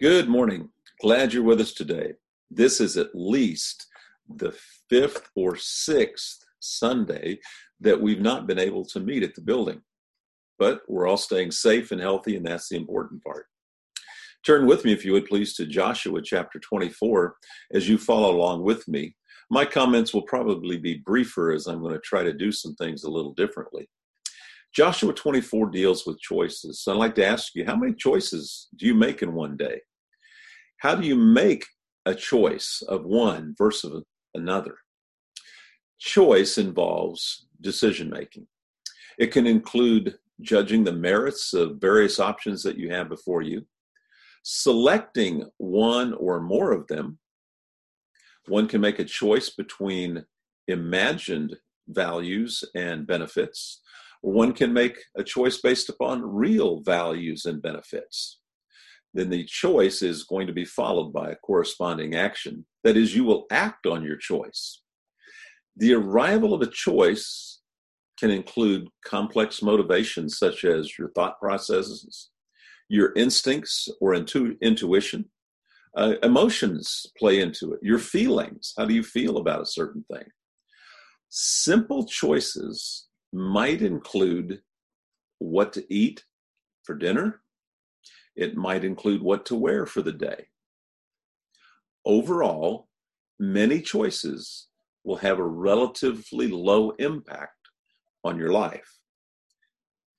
Good morning. Glad you're with us today. This is at least the fifth or sixth Sunday that we've not been able to meet at the building. But we're all staying safe and healthy, and that's the important part. Turn with me, if you would please, to Joshua chapter 24 as you follow along with me. My comments will probably be briefer as I'm going to try to do some things a little differently. Joshua 24 deals with choices. I'd like to ask you, how many choices do you make in one day? How do you make a choice of one versus another? Choice involves decision making. It can include judging the merits of various options that you have before you, selecting one or more of them. One can make a choice between imagined values and benefits. One can make a choice based upon real values and benefits then the choice is going to be followed by a corresponding action. That is, you will act on your choice. The arrival of a choice can include complex motivations such as your thought processes, your instincts or intu- intuition. Uh, emotions play into it, your feelings. How do you feel about a certain thing? Simple choices might include what to eat for dinner, it might include what to wear for the day. Overall, many choices will have a relatively low impact on your life.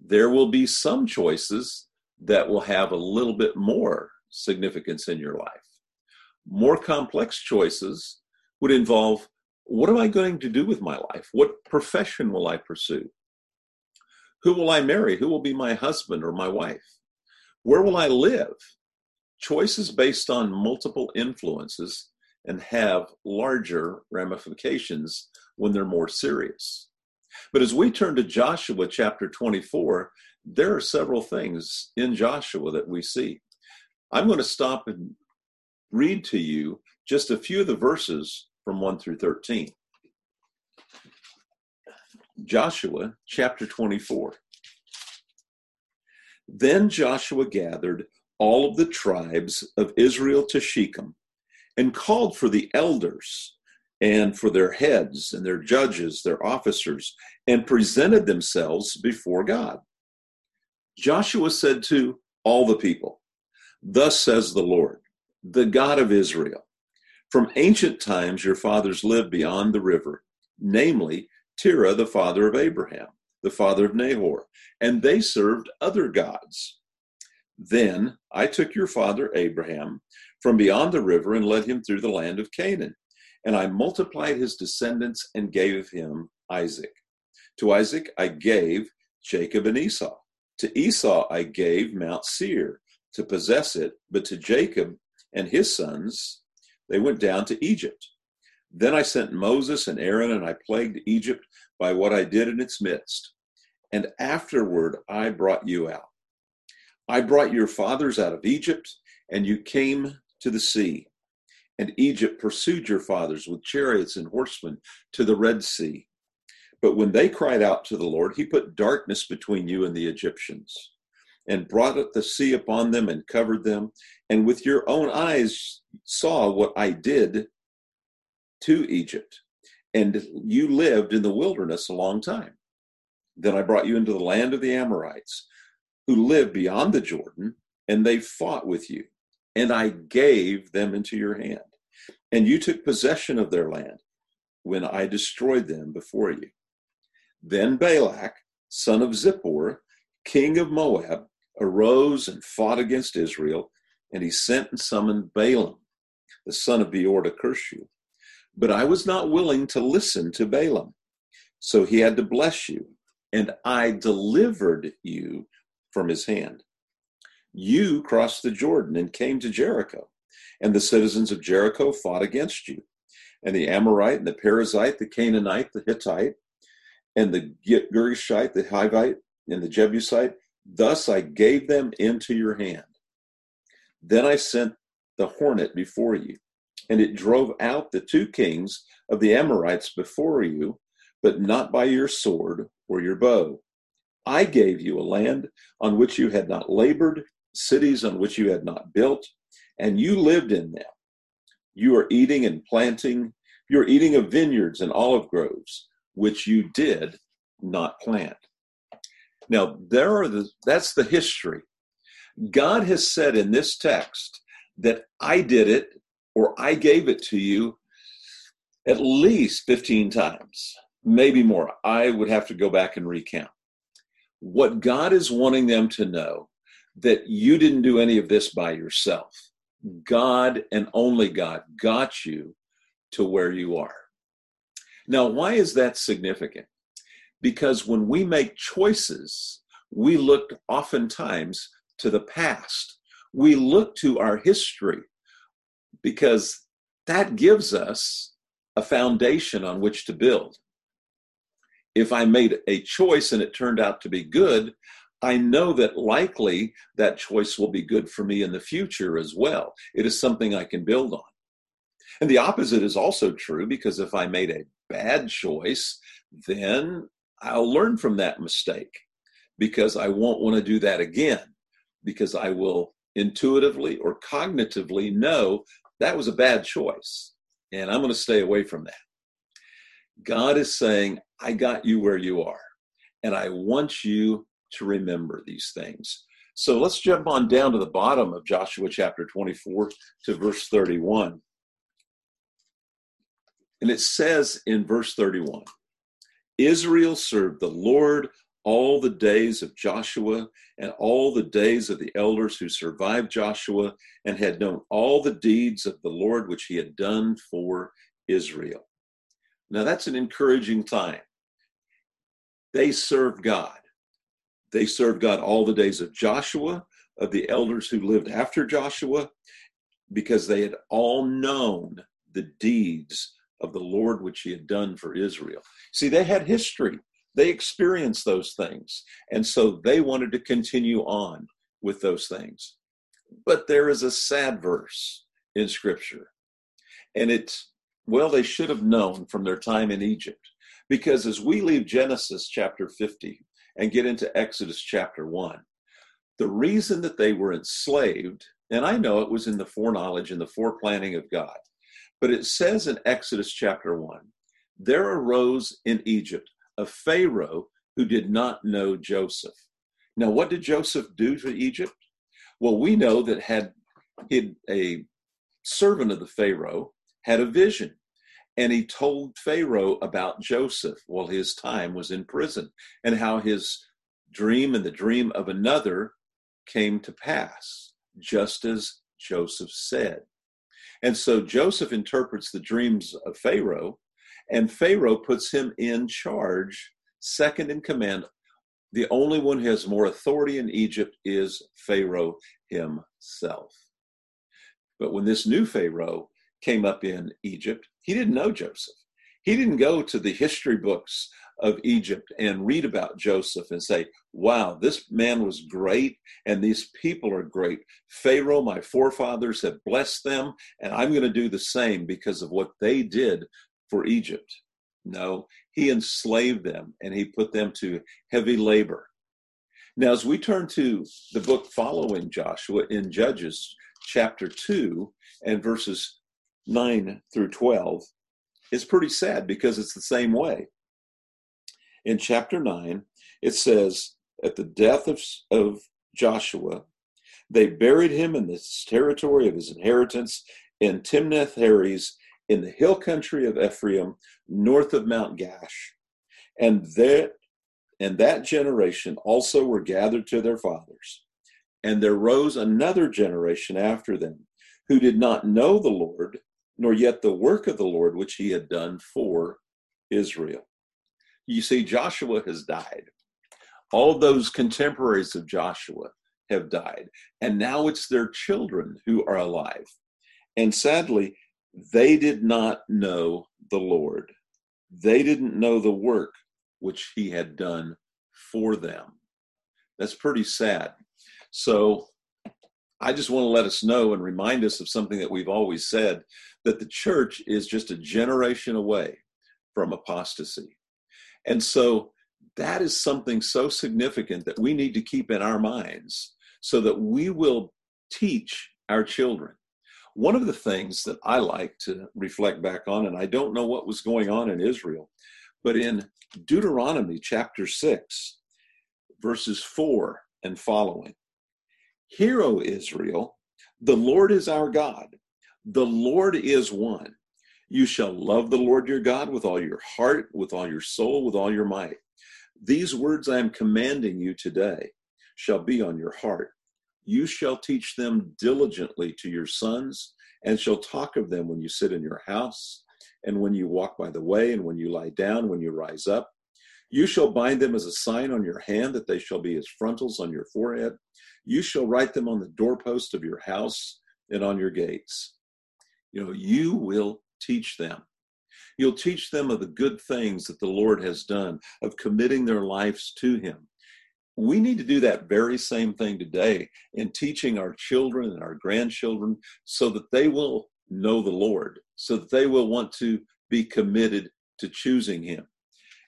There will be some choices that will have a little bit more significance in your life. More complex choices would involve what am I going to do with my life? What profession will I pursue? Who will I marry? Who will be my husband or my wife? Where will I live? Choices based on multiple influences and have larger ramifications when they're more serious. But as we turn to Joshua chapter 24, there are several things in Joshua that we see. I'm going to stop and read to you just a few of the verses from 1 through 13. Joshua chapter 24. Then Joshua gathered all of the tribes of Israel to Shechem and called for the elders and for their heads and their judges, their officers, and presented themselves before God. Joshua said to all the people, Thus says the Lord, the God of Israel, from ancient times your fathers lived beyond the river, namely Terah, the father of Abraham the father of Nahor, and they served other gods. Then I took your father Abraham from beyond the river and led him through the land of Canaan. And I multiplied his descendants and gave him Isaac. To Isaac I gave Jacob and Esau. To Esau I gave Mount Seir to possess it, but to Jacob and his sons they went down to Egypt. Then I sent Moses and Aaron, and I plagued Egypt by what I did in its midst and afterward I brought you out. I brought your fathers out of Egypt, and you came to the sea. And Egypt pursued your fathers with chariots and horsemen to the Red Sea. But when they cried out to the Lord, he put darkness between you and the Egyptians, and brought up the sea upon them and covered them. And with your own eyes saw what I did to Egypt. And you lived in the wilderness a long time. Then I brought you into the land of the Amorites, who live beyond the Jordan, and they fought with you. And I gave them into your hand. And you took possession of their land when I destroyed them before you. Then Balak, son of Zippor, king of Moab, arose and fought against Israel, and he sent and summoned Balaam, the son of Beor, to curse you. But I was not willing to listen to Balaam, so he had to bless you and I delivered you from his hand. You crossed the Jordan and came to Jericho, and the citizens of Jericho fought against you. And the Amorite and the Perizzite, the Canaanite, the Hittite, and the Girgashite, the Hivite, and the Jebusite, thus I gave them into your hand. Then I sent the hornet before you, and it drove out the two kings of the Amorites before you, but not by your sword or your bow. I gave you a land on which you had not labored, cities on which you had not built, and you lived in them. You are eating and planting, you're eating of vineyards and olive groves, which you did not plant. Now, there are the, that's the history. God has said in this text that I did it or I gave it to you at least 15 times, maybe more. I would have to go back and recount. What God is wanting them to know that you didn't do any of this by yourself. God and only God got you to where you are. Now, why is that significant? Because when we make choices, we look oftentimes to the past. We look to our history because that gives us a foundation on which to build. If I made a choice and it turned out to be good, I know that likely that choice will be good for me in the future as well. It is something I can build on. And the opposite is also true because if I made a bad choice, then I'll learn from that mistake because I won't want to do that again because I will intuitively or cognitively know that was a bad choice and I'm going to stay away from that. God is saying, I got you where you are and I want you to remember these things. So let's jump on down to the bottom of Joshua chapter 24 to verse 31. And it says in verse 31 Israel served the Lord all the days of Joshua and all the days of the elders who survived Joshua and had known all the deeds of the Lord which he had done for Israel. Now that's an encouraging time. They served God. They served God all the days of Joshua, of the elders who lived after Joshua, because they had all known the deeds of the Lord which he had done for Israel. See, they had history, they experienced those things, and so they wanted to continue on with those things. But there is a sad verse in Scripture, and it's, well, they should have known from their time in Egypt. Because as we leave Genesis chapter 50 and get into Exodus chapter 1, the reason that they were enslaved, and I know it was in the foreknowledge and the foreplanning of God, but it says in Exodus chapter 1 there arose in Egypt a Pharaoh who did not know Joseph. Now, what did Joseph do to Egypt? Well, we know that had a servant of the Pharaoh had a vision, and he told Pharaoh about Joseph while his time was in prison, and how his dream and the dream of another came to pass, just as Joseph said. And so Joseph interprets the dreams of Pharaoh, and Pharaoh puts him in charge, second in command. The only one who has more authority in Egypt is Pharaoh himself. But when this new Pharaoh came up in Egypt, he didn't know Joseph. He didn't go to the history books of Egypt and read about Joseph and say, wow, this man was great and these people are great. Pharaoh, my forefathers have blessed them, and I'm going to do the same because of what they did for Egypt. No, he enslaved them and he put them to heavy labor. Now, as we turn to the book following Joshua in Judges chapter 2 and verses 9 through 12, it's pretty sad because it's the same way in chapter 9, it says, At the death of, of Joshua, they buried him in the territory of his inheritance in Timnath Heres in the hill country of Ephraim, north of Mount Gaash. And that, and that generation also were gathered to their fathers. And there rose another generation after them, who did not know the Lord, nor yet the work of the Lord which he had done for Israel. You see, Joshua has died. All those contemporaries of Joshua have died. And now it's their children who are alive. And sadly, they did not know the Lord. They didn't know the work which he had done for them. That's pretty sad. So I just want to let us know and remind us of something that we've always said that the church is just a generation away from apostasy. And so that is something so significant that we need to keep in our minds so that we will teach our children. One of the things that I like to reflect back on, and I don't know what was going on in Israel, but in Deuteronomy chapter 6, verses 4 and following Hear, O Israel, the Lord is our God, the Lord is one. You shall love the Lord your God with all your heart, with all your soul, with all your might. These words I am commanding you today shall be on your heart. You shall teach them diligently to your sons, and shall talk of them when you sit in your house, and when you walk by the way, and when you lie down, when you rise up. You shall bind them as a sign on your hand, that they shall be as frontals on your forehead. You shall write them on the doorpost of your house and on your gates. You know, you will teach them. You'll teach them of the good things that the Lord has done, of committing their lives to Him. We need to do that very same thing today in teaching our children and our grandchildren so that they will know the Lord, so that they will want to be committed to choosing Him.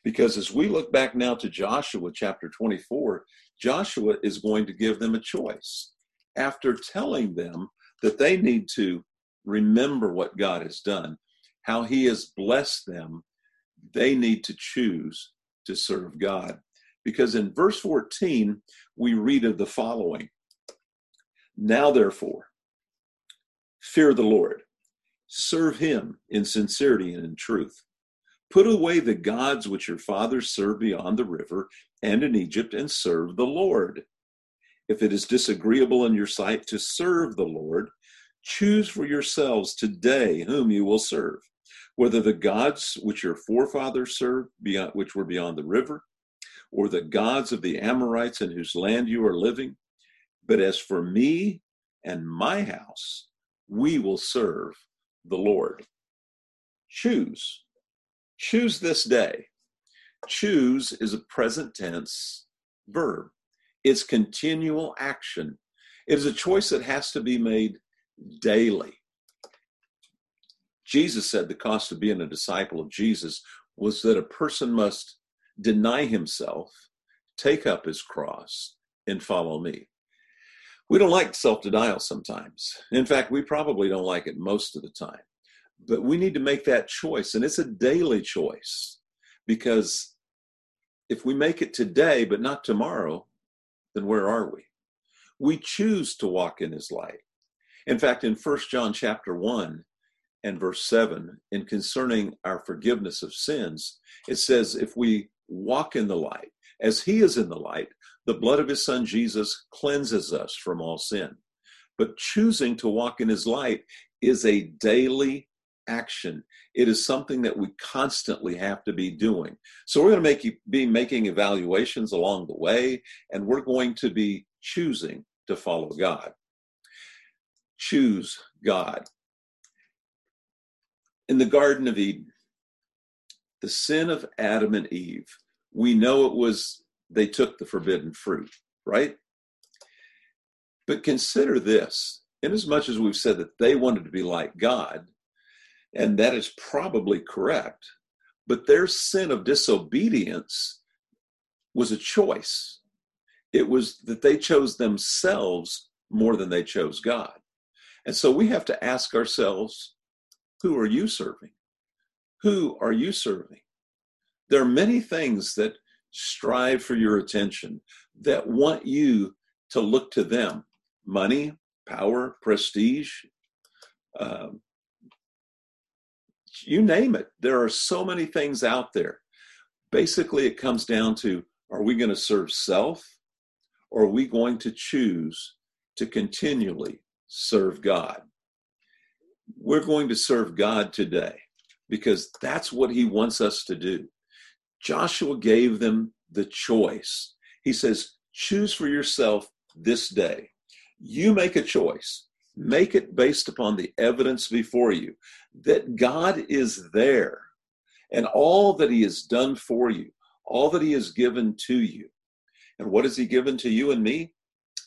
Because as we look back now to Joshua chapter 24, Joshua is going to give them a choice. After telling them that they need to remember what God has done, how He has blessed them, they need to choose to serve God. Because in verse 14, we read of the following Now, therefore, fear the Lord, serve Him in sincerity and in truth. Put away the gods which your fathers served beyond the river and in Egypt, and serve the Lord. If it is disagreeable in your sight to serve the Lord, choose for yourselves today whom you will serve whether the gods which your forefathers served, beyond, which were beyond the river, or the gods of the Amorites in whose land you are living. But as for me and my house, we will serve the Lord. Choose. Choose this day. Choose is a present tense verb, it's continual action. It is a choice that has to be made daily. Jesus said the cost of being a disciple of Jesus was that a person must deny himself, take up his cross, and follow me. We don't like self denial sometimes. In fact, we probably don't like it most of the time. But we need to make that choice, and it's a daily choice because if we make it today but not tomorrow, then where are we? We choose to walk in his light. In fact, in First John chapter 1, and verse 7 in concerning our forgiveness of sins it says if we walk in the light as he is in the light the blood of his son jesus cleanses us from all sin but choosing to walk in his light is a daily action. It is something that we constantly have to be doing. So we're going to make be making evaluations along the way and we're going to be choosing to follow god. Choose god. In the Garden of Eden, the sin of Adam and Eve, we know it was they took the forbidden fruit, right? But consider this. Inasmuch as we've said that they wanted to be like God, and that is probably correct, but their sin of disobedience was a choice. It was that they chose themselves more than they chose God. And so we have to ask ourselves who are you serving? Who are you serving? There are many things that strive for your attention, that want you to look to them money, power, prestige, um, you name it. There are so many things out there. Basically, it comes down to are we going to serve self or are we going to choose to continually serve God? we're going to serve God today because that's what he wants us to do. Joshua gave them the choice. He says, Choose for yourself this day. You make a choice. Make it based upon the evidence before you that God is there and all that he has done for you, all that he has given to you. And what has he given to you and me?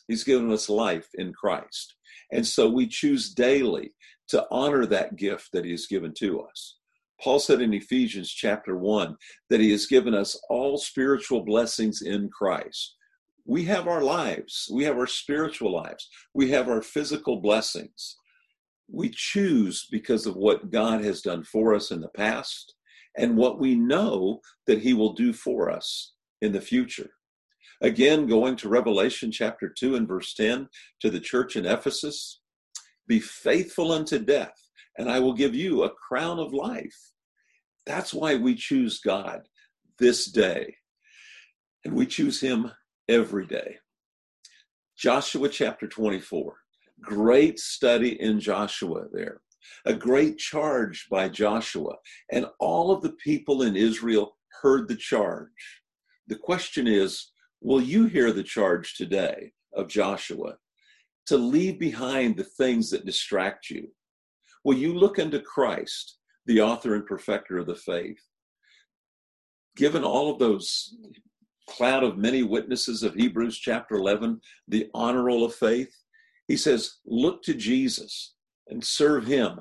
He's given us life in Christ. And so we choose daily to honor that gift that he has given to us. Paul said in Ephesians chapter 1 that he has given us all spiritual blessings in Christ. We have our lives, we have our spiritual lives, we have our physical blessings. We choose because of what God has done for us in the past and what we know that He will do for us in the future. Again, going to Revelation chapter 2 and verse 10 to the church in Ephesus be faithful unto death, and I will give you a crown of life. That's why we choose God this day. And we choose Him every day. Joshua chapter 24. Great study in Joshua there. A great charge by Joshua. And all of the people in Israel heard the charge. The question is will you hear the charge today of Joshua to leave behind the things that distract you? Will you look unto Christ, the author and perfecter of the faith? Given all of those cloud of many witnesses of Hebrews chapter 11, the honor roll of faith, he says, look to Jesus and serve him.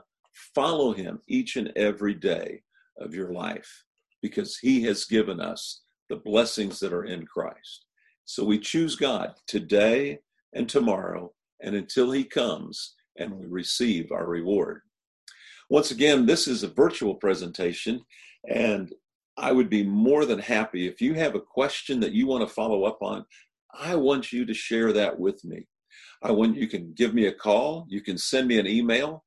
Follow him each and every day of your life because he has given us the blessings that are in Christ. So we choose God today and tomorrow and until he comes and we receive our reward. Once again, this is a virtual presentation, and I would be more than happy if you have a question that you want to follow up on. I want you to share that with me. I want you can give me a call. You can send me an email.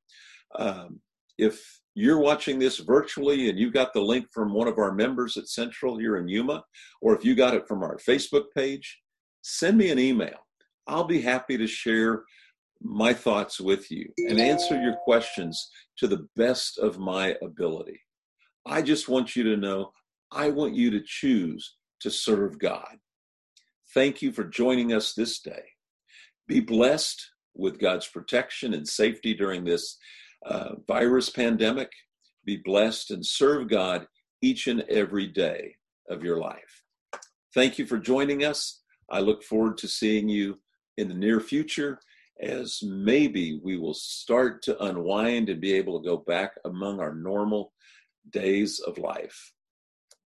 Um, if you're watching this virtually and you got the link from one of our members at Central here in Yuma, or if you got it from our Facebook page, send me an email. I'll be happy to share my thoughts with you and answer your questions to the best of my ability. I just want you to know I want you to choose to serve God. Thank you for joining us this day. Be blessed with God's protection and safety during this uh, virus pandemic. Be blessed and serve God each and every day of your life. Thank you for joining us. I look forward to seeing you in the near future as maybe we will start to unwind and be able to go back among our normal days of life.